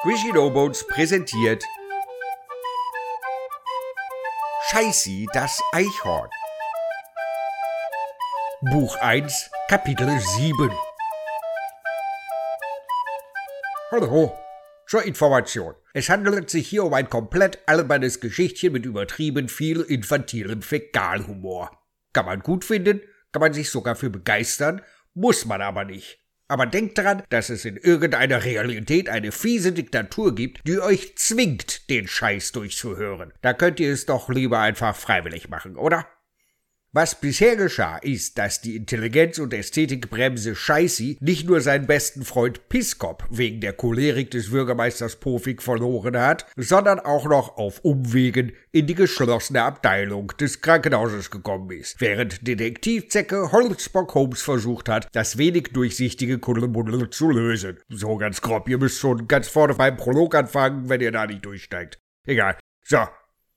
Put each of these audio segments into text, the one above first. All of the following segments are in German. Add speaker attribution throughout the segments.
Speaker 1: Squishy No Bones präsentiert Scheißi, das Eichhorn. Buch 1, Kapitel 7. Hallo, zur Information. Es handelt sich hier um ein komplett albernes Geschichtchen mit übertrieben viel infantilem Fäkalhumor. Kann man gut finden, kann man sich sogar für begeistern, muss man aber nicht. Aber denkt daran, dass es in irgendeiner Realität eine fiese Diktatur gibt, die euch zwingt, den Scheiß durchzuhören. Da könnt ihr es doch lieber einfach freiwillig machen, oder? Was bisher geschah, ist, dass die Intelligenz- und Ästhetikbremse Scheißi nicht nur seinen besten Freund Piskop wegen der Cholerik des Bürgermeisters Pofik verloren hat, sondern auch noch auf Umwegen in die geschlossene Abteilung des Krankenhauses gekommen ist, während Detektivzecke Holzbock Holmes versucht hat, das wenig durchsichtige Kuddelmuddel zu lösen. So ganz grob, ihr müsst schon ganz vorne beim Prolog anfangen, wenn ihr da nicht durchsteigt. Egal. So,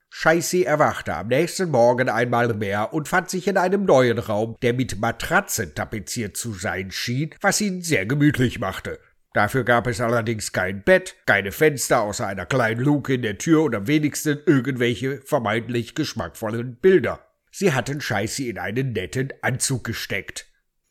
Speaker 1: Scheiße erwachte am nächsten Morgen einmal mehr und fand sich in einem neuen Raum, der mit Matratzen tapeziert zu sein schien, was ihn sehr gemütlich machte. Dafür gab es allerdings kein Bett, keine Fenster außer einer kleinen Luke in der Tür und am wenigsten irgendwelche vermeintlich geschmackvollen Bilder. Sie hatten Scheiße in einen netten Anzug gesteckt.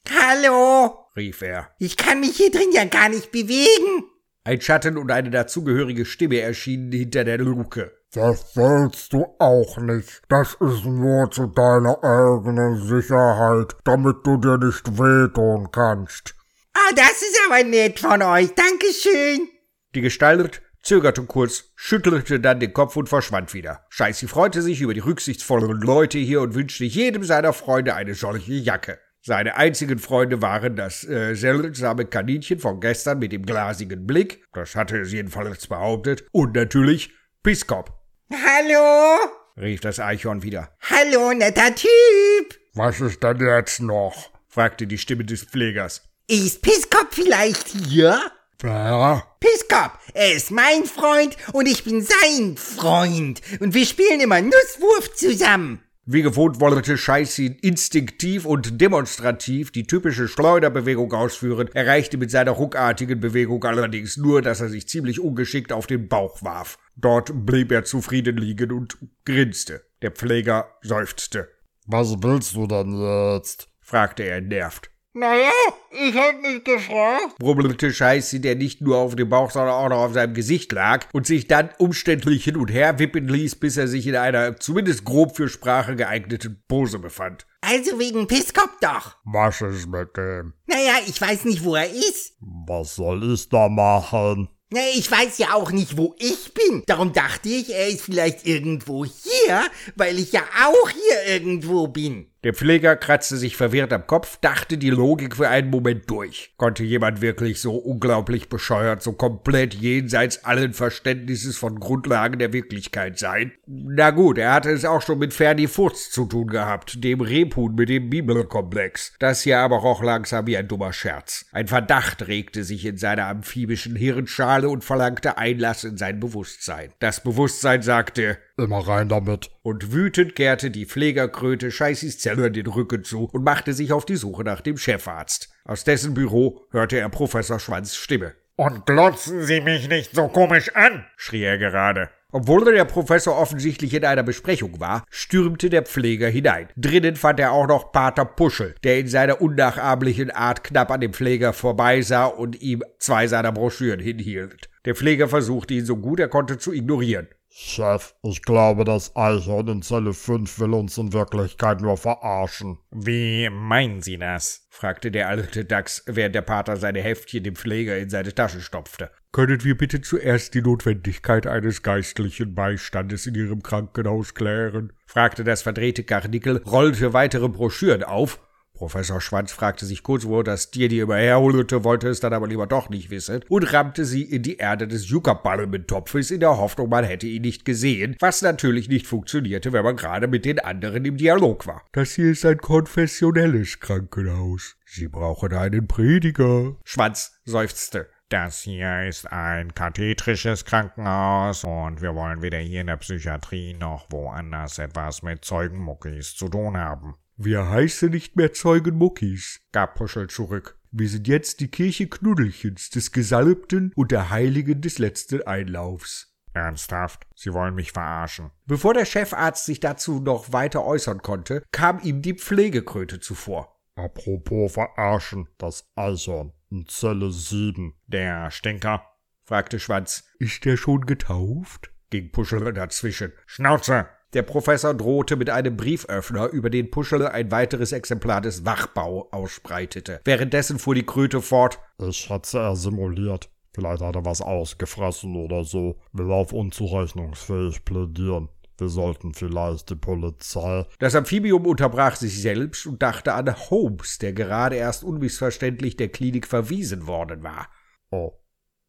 Speaker 2: Hallo,
Speaker 1: rief er.
Speaker 2: ich kann mich hier drin ja gar nicht bewegen.
Speaker 1: Ein Schatten und eine dazugehörige Stimme erschienen hinter der Luke.
Speaker 3: Das sollst du auch nicht. Das ist nur zu deiner eigenen Sicherheit, damit du dir nicht wehtun kannst.
Speaker 2: Ah, das ist aber nett von euch. Dankeschön.
Speaker 1: Die Gestalt zögerte kurz, schüttelte dann den Kopf und verschwand wieder. Scheißi freute sich über die rücksichtsvollen Leute hier und wünschte jedem seiner Freunde eine solche Jacke. Seine einzigen Freunde waren das äh, seltsame Kaninchen von gestern mit dem glasigen Blick, das hatte es jedenfalls behauptet, und natürlich Piskop.
Speaker 2: Hallo?
Speaker 1: rief das Eichhorn wieder.
Speaker 2: Hallo, netter Typ.
Speaker 3: Was ist denn jetzt noch?
Speaker 1: fragte die Stimme des Pflegers.
Speaker 2: Ist Piskop vielleicht hier?
Speaker 3: Wer?
Speaker 2: Piskop, er ist mein Freund und ich bin sein Freund. Und wir spielen immer Nusswurf zusammen.
Speaker 1: Wie gewohnt wollte Scheißin instinktiv und demonstrativ die typische Schleuderbewegung ausführen, erreichte mit seiner ruckartigen Bewegung allerdings nur, dass er sich ziemlich ungeschickt auf den Bauch warf. Dort blieb er zufrieden liegen und grinste. Der Pfleger seufzte.
Speaker 3: Was willst du denn jetzt?
Speaker 1: fragte er nervt.
Speaker 2: Naja, ich hab mich gefragt.
Speaker 1: brummelte Scheiße, der nicht nur auf dem Bauch, sondern auch noch auf seinem Gesicht lag und sich dann umständlich hin und her wippen ließ, bis er sich in einer zumindest grob für Sprache geeigneten Pose befand.
Speaker 2: Also wegen Piskop doch.
Speaker 3: Was ist mit dem?
Speaker 2: Naja, ich weiß nicht, wo er ist.
Speaker 3: Was soll ich da machen?
Speaker 2: Na, ich weiß ja auch nicht, wo ich bin. Darum dachte ich, er ist vielleicht irgendwo hier, weil ich ja auch hier irgendwo bin.
Speaker 1: Der Pfleger kratzte sich verwirrt am Kopf, dachte die Logik für einen Moment durch. Konnte jemand wirklich so unglaublich bescheuert, so komplett jenseits allen Verständnisses von Grundlagen der Wirklichkeit sein? Na gut, er hatte es auch schon mit Ferdi Furz zu tun gehabt, dem Rebhuhn mit dem Bibelkomplex. Das hier aber roch langsam wie ein dummer Scherz. Ein Verdacht regte sich in seiner amphibischen Hirnschale und verlangte Einlass in sein Bewusstsein. Das Bewusstsein sagte,
Speaker 3: Immer rein damit.
Speaker 1: und wütend kehrte die Pflegerkröte Scheißis Zeller den Rücken zu und machte sich auf die Suche nach dem Chefarzt. Aus dessen Büro hörte er Professor Schwanz Stimme.
Speaker 4: Und glotzen Sie mich nicht so komisch an!
Speaker 1: schrie er gerade. Obwohl der Professor offensichtlich in einer Besprechung war, stürmte der Pfleger hinein. Drinnen fand er auch noch Pater Puschel, der in seiner unnachahmlichen Art knapp an dem Pfleger vorbeisah und ihm zwei seiner Broschüren hinhielt. Der Pfleger versuchte ihn so gut er konnte zu ignorieren.
Speaker 3: Chef, ich glaube, das Eichhorn in Zelle 5 will uns in Wirklichkeit nur verarschen.
Speaker 4: Wie meinen Sie das?
Speaker 1: fragte der alte Dachs, während der Pater seine Heftchen dem Pfleger in seine Tasche stopfte. Können wir bitte zuerst die Notwendigkeit eines geistlichen Beistandes in Ihrem Krankenhaus klären? fragte das verdrehte Karnickel, rollte weitere Broschüren auf. Professor Schwanz fragte sich kurz, wo das Tier die immer herholte, wollte es dann aber lieber doch nicht wissen und rammte sie in die Erde des Yucca-Palmentopfes in der Hoffnung, man hätte ihn nicht gesehen, was natürlich nicht funktionierte, wenn man gerade mit den anderen im Dialog war. Das hier ist ein konfessionelles Krankenhaus. Sie brauchen einen Prediger. Schwanz seufzte.
Speaker 4: Das hier ist ein kathetrisches Krankenhaus und wir wollen weder hier in der Psychiatrie noch woanders etwas mit Zeugenmuckis zu tun haben.
Speaker 1: Wir heißen nicht mehr Zeugen Muckis, gab Puschel zurück. Wir sind jetzt die Kirche Knuddelchens, des Gesalbten und der Heiligen des letzten Einlaufs.
Speaker 4: Ernsthaft? Sie wollen mich verarschen.
Speaker 1: Bevor der Chefarzt sich dazu noch weiter äußern konnte, kam ihm die Pflegekröte zuvor.
Speaker 3: Apropos verarschen, das Eichhorn in Zelle 7.
Speaker 4: Der Stinker?
Speaker 1: fragte Schwanz. Ist der schon getauft? ging Puschel dazwischen.
Speaker 4: Schnauze!
Speaker 1: Der Professor drohte mit einem Brieföffner, über den Puschel ein weiteres Exemplar des Wachbau ausbreitete. Währenddessen fuhr die Kröte fort.
Speaker 3: Ich schätze, er simuliert. Vielleicht hat er was ausgefressen oder so. Will auf unzurechnungsfähig plädieren. Wir sollten vielleicht die Polizei.
Speaker 1: Das Amphibium unterbrach sich selbst und dachte an Holmes, der gerade erst unmissverständlich der Klinik verwiesen worden war.
Speaker 3: Oh,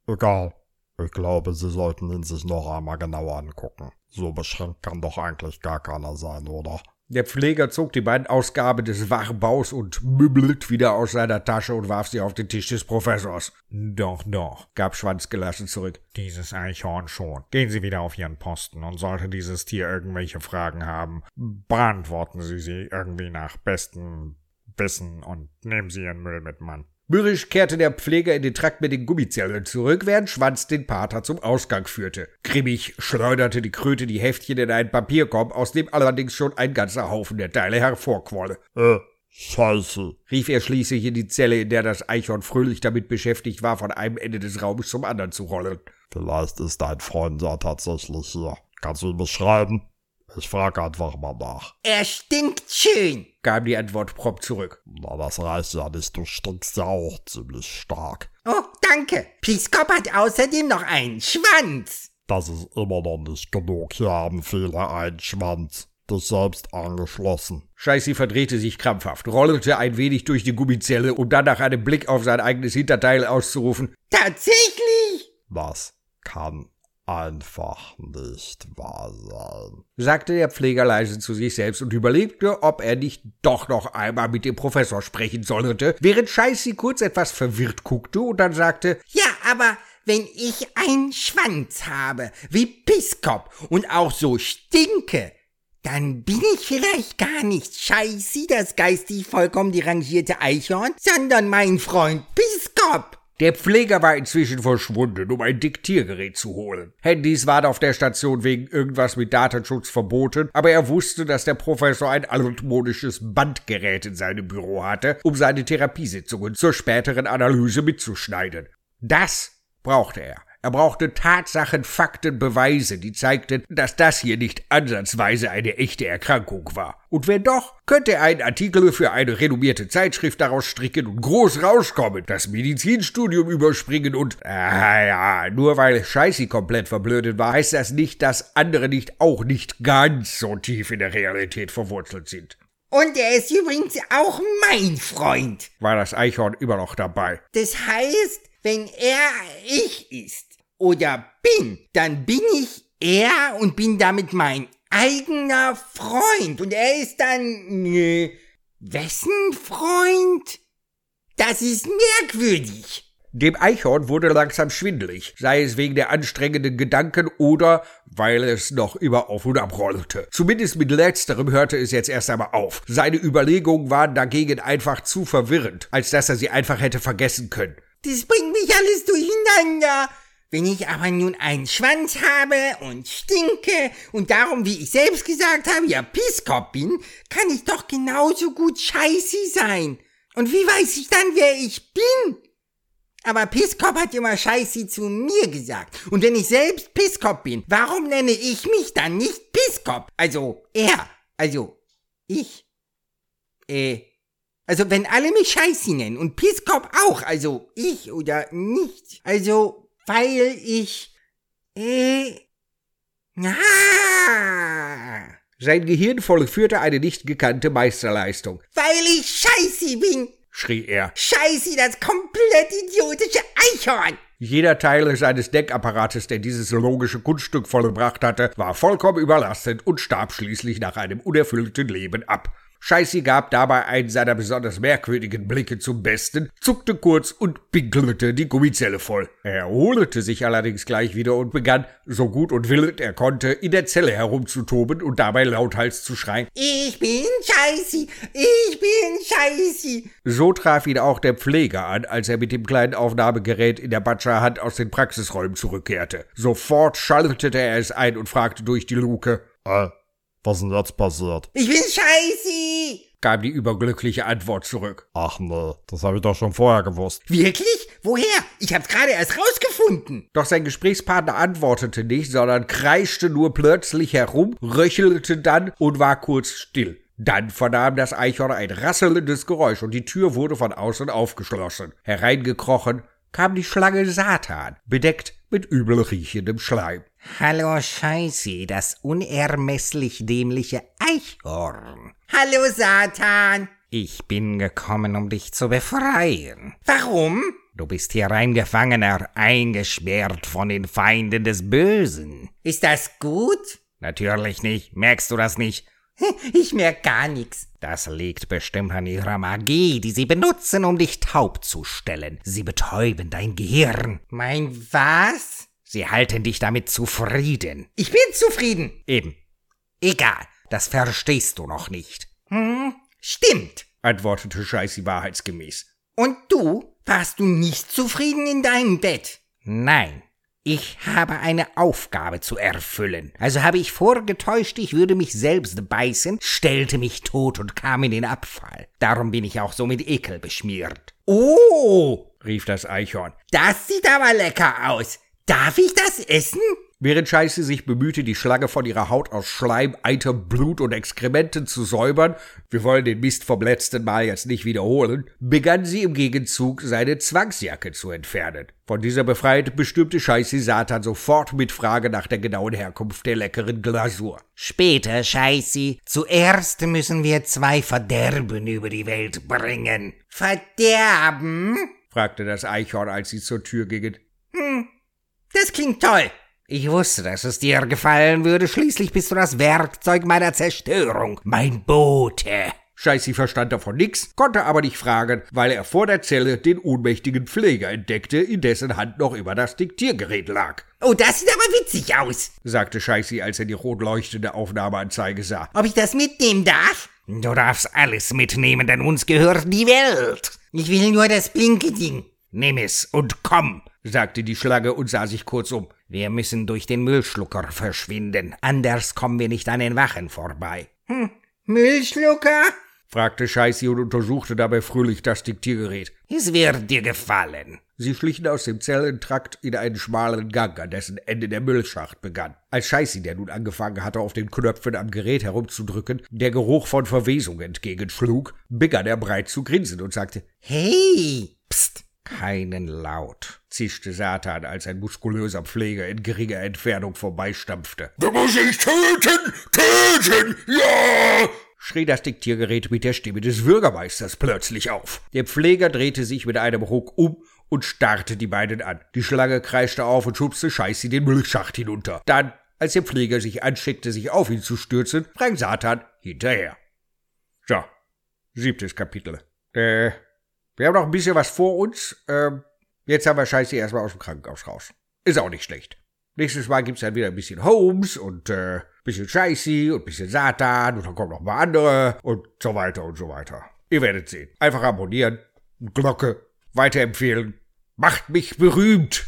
Speaker 3: egal. Ich glaube, Sie sollten ihn sich noch einmal genauer angucken. So beschränkt kann doch eigentlich gar keiner sein, oder?
Speaker 1: Der Pfleger zog die beiden Ausgaben des Wachbaus und Mübbelt wieder aus seiner Tasche und warf sie auf den Tisch des Professors.
Speaker 4: Doch, doch,
Speaker 1: gab Schwanz gelassen zurück.
Speaker 4: Dieses Eichhorn schon. Gehen Sie wieder auf Ihren Posten und sollte dieses Tier irgendwelche Fragen haben, beantworten Sie sie irgendwie nach bestem Wissen und nehmen Sie Ihren Müll mit, Mann.
Speaker 1: Mürrisch kehrte der Pfleger in den Trakt mit den Gummizellen zurück, während Schwanz den Pater zum Ausgang führte. Grimmig schleuderte die Kröte die Heftchen in einen Papierkorb, aus dem allerdings schon ein ganzer Haufen der Teile hervorquolle.
Speaker 3: Äh, Scheiße,
Speaker 1: rief er schließlich in die Zelle, in der das Eichhorn fröhlich damit beschäftigt war, von einem Ende des Raumes zum anderen zu rollen.
Speaker 3: Vielleicht ist dein Freund ja tatsächlich hier. Kannst du ihn beschreiben? Ich frage einfach mal nach.
Speaker 2: Er stinkt schön,
Speaker 1: kam die Antwort prompt zurück.
Speaker 3: Na, das reicht ja nicht, du stinkst ja auch ziemlich stark.
Speaker 2: Oh, danke. Piskop hat außerdem noch einen Schwanz.
Speaker 3: Das ist immer noch nicht genug. Hier haben viele einen Schwanz. Dich selbst angeschlossen.
Speaker 1: Scheißi verdrehte sich krampfhaft, rollte ein wenig durch die Gummizelle, um dann nach einem Blick auf sein eigenes Hinterteil auszurufen.
Speaker 2: Tatsächlich?
Speaker 3: Was kann einfach nicht wahr sein,
Speaker 1: sagte der Pfleger leise zu sich selbst und überlegte, ob er nicht doch noch einmal mit dem Professor sprechen sollte, während Scheißi kurz etwas verwirrt guckte und dann sagte,
Speaker 2: Ja, aber wenn ich einen Schwanz habe, wie Piskop und auch so stinke, dann bin ich vielleicht gar nicht Scheißi, das geistig vollkommen derangierte Eichhorn, sondern mein Freund Piskop.
Speaker 1: Der Pfleger war inzwischen verschwunden, um ein Diktiergerät zu holen. Handys waren auf der Station wegen irgendwas mit Datenschutz verboten, aber er wusste, dass der Professor ein altmodisches Bandgerät in seinem Büro hatte, um seine Therapiesitzungen zur späteren Analyse mitzuschneiden. Das brauchte er. Er brauchte Tatsachen, Fakten, Beweise, die zeigten, dass das hier nicht ansatzweise eine echte Erkrankung war. Und wenn doch, könnte er einen Artikel für eine renommierte Zeitschrift daraus stricken und groß rauskommen, das Medizinstudium überspringen und, ah ja, nur weil Scheißi komplett verblödet war, heißt das nicht, dass andere nicht auch nicht ganz so tief in der Realität verwurzelt sind.
Speaker 2: Und er ist übrigens auch mein Freund.
Speaker 1: War das Eichhorn immer noch dabei?
Speaker 2: Das heißt, wenn er ich ist oder bin, dann bin ich er und bin damit mein eigener Freund. Und er ist dann, äh, wessen Freund? Das ist merkwürdig.
Speaker 1: Dem Eichhorn wurde langsam schwindelig, sei es wegen der anstrengenden Gedanken oder weil es noch immer auf und ab rollte. Zumindest mit letzterem hörte es jetzt erst einmal auf. Seine Überlegungen waren dagegen einfach zu verwirrend, als dass er sie einfach hätte vergessen können.
Speaker 2: Das bringt mich alles durcheinander. Wenn ich aber nun einen Schwanz habe und stinke und darum, wie ich selbst gesagt habe, ja Piskop bin, kann ich doch genauso gut Scheißi sein. Und wie weiß ich dann, wer ich bin? Aber Piskop hat immer Scheißi zu mir gesagt. Und wenn ich selbst Piskop bin, warum nenne ich mich dann nicht Piskop? Also er, also ich. Äh, also wenn alle mich Scheißi nennen und Piskop auch, also ich oder nicht. Also weil ich, äh, ah,
Speaker 1: sein Gehirn vollführte eine nicht gekannte Meisterleistung.
Speaker 2: Weil ich scheiße bin,
Speaker 1: schrie er.
Speaker 2: Scheiße, das komplett idiotische Eichhorn!
Speaker 1: Jeder Teil seines Denkapparates, der dieses logische Kunststück vollbracht hatte, war vollkommen überlastet und starb schließlich nach einem unerfüllten Leben ab. Scheißi gab dabei einen seiner besonders merkwürdigen Blicke zum Besten, zuckte kurz und pinkelte die Gummizelle voll. Er erholte sich allerdings gleich wieder und begann, so gut und willend er konnte, in der Zelle herumzutoben und dabei lauthals zu schreien.
Speaker 2: Ich bin Scheißi, ich bin Scheißi.
Speaker 1: So traf ihn auch der Pfleger an, als er mit dem kleinen Aufnahmegerät in der Batscherhand aus den Praxisräumen zurückkehrte. Sofort schaltete er es ein und fragte durch die Luke.
Speaker 3: Äh, was denn jetzt passiert?
Speaker 2: Ich bin Scheißi.
Speaker 1: kam die überglückliche Antwort zurück.
Speaker 3: Ach nee, das habe ich doch schon vorher gewusst.
Speaker 2: Wirklich? Woher? Ich hab's gerade erst rausgefunden.
Speaker 1: Doch sein Gesprächspartner antwortete nicht, sondern kreischte nur plötzlich herum, röchelte dann und war kurz still. Dann vernahm das Eichhorn ein rasselndes Geräusch und die Tür wurde von außen aufgeschlossen. Hereingekrochen kam die Schlange Satan, bedeckt mit übel riechendem Schleim.
Speaker 2: Hallo Scheißi, das unermesslich dämliche Eichhorn. Hallo Satan. Ich bin gekommen, um dich zu befreien. Warum? Du bist hier ein Gefangener, eingesperrt von den Feinden des Bösen. Ist das gut? Natürlich nicht. Merkst du das nicht? Ich merk gar nichts. Das liegt bestimmt an ihrer Magie, die sie benutzen, um dich taub zu stellen. Sie betäuben dein Gehirn. Mein was? Sie halten dich damit zufrieden. Ich bin zufrieden. Eben. Egal, das verstehst du noch nicht. Hm, stimmt,
Speaker 1: antwortete Scheißi wahrheitsgemäß.
Speaker 2: Und du? Warst du nicht zufrieden in deinem Bett? Nein. Ich habe eine Aufgabe zu erfüllen. Also habe ich vorgetäuscht, ich würde mich selbst beißen, stellte mich tot und kam in den Abfall. Darum bin ich auch so mit Ekel beschmiert. Oh,
Speaker 1: rief das Eichhorn.
Speaker 2: das sieht aber lecker aus. Darf ich das essen?
Speaker 1: Während Scheiße sich bemühte, die Schlange von ihrer Haut aus Schleim, Eiter, Blut und Exkrementen zu säubern, wir wollen den Mist vom letzten Mal jetzt nicht wiederholen, begann sie im Gegenzug seine Zwangsjacke zu entfernen. Von dieser befreit bestimmte Scheiße Satan sofort mit Frage nach der genauen Herkunft der leckeren Glasur.
Speaker 2: Später, Scheißi. Zuerst müssen wir zwei Verderben über die Welt bringen. Verderben?
Speaker 1: fragte das Eichhorn, als sie zur Tür gingen.
Speaker 2: Das klingt toll. Ich wusste, dass es dir gefallen würde. Schließlich bist du das Werkzeug meiner Zerstörung, mein Bote.
Speaker 1: Scheißi verstand davon nix, konnte aber nicht fragen, weil er vor der Zelle den ohnmächtigen Pfleger entdeckte, in dessen Hand noch immer das Diktiergerät lag.
Speaker 2: Oh, das sieht aber witzig aus.
Speaker 1: sagte Scheißi, als er die rot leuchtende Aufnahmeanzeige sah.
Speaker 2: Ob ich das mitnehmen darf? Du darfst alles mitnehmen, denn uns gehört die Welt. Ich will nur das blinke Ding. Nimm es und komm,
Speaker 1: sagte die Schlange und sah sich kurz um.
Speaker 2: Wir müssen durch den Müllschlucker verschwinden, anders kommen wir nicht an den Wachen vorbei. Hm, Müllschlucker?
Speaker 1: fragte Scheißi und untersuchte dabei fröhlich das Diktiergerät.
Speaker 2: Es wird dir gefallen.
Speaker 1: Sie schlichen aus dem Zellentrakt in einen schmalen Gang, an dessen Ende der Müllschacht begann. Als Scheißi, der nun angefangen hatte, auf den Knöpfen am Gerät herumzudrücken, der Geruch von Verwesung entgegenschlug, begann er breit zu grinsen und sagte,
Speaker 2: Hey!
Speaker 1: Psst, keinen Laut, zischte Satan, als ein muskulöser Pfleger in geringer Entfernung vorbeistampfte.
Speaker 5: Du musst dich töten! Töten! Ja!
Speaker 1: schrie das Diktiergerät mit der Stimme des Bürgermeisters plötzlich auf. Der Pfleger drehte sich mit einem Ruck um und starrte die beiden an. Die Schlange kreischte auf und schubste Scheißi den Müllschacht hinunter. Dann, als der Pfleger sich anschickte, sich auf ihn zu stürzen, sprang Satan hinterher. So, siebtes Kapitel. Äh, wir haben noch ein bisschen was vor uns. Ähm, jetzt haben wir Scheiße erstmal aus dem Krankenhaus raus. Ist auch nicht schlecht. Nächstes Mal gibt's dann wieder ein bisschen Holmes und äh, bisschen Scheiße und bisschen Satan und dann kommen noch mal andere und so weiter und so weiter. Ihr werdet sehen. Einfach abonnieren, Glocke, weiterempfehlen. Macht mich berühmt.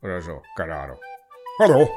Speaker 1: Oder so, keine Ahnung. Hallo.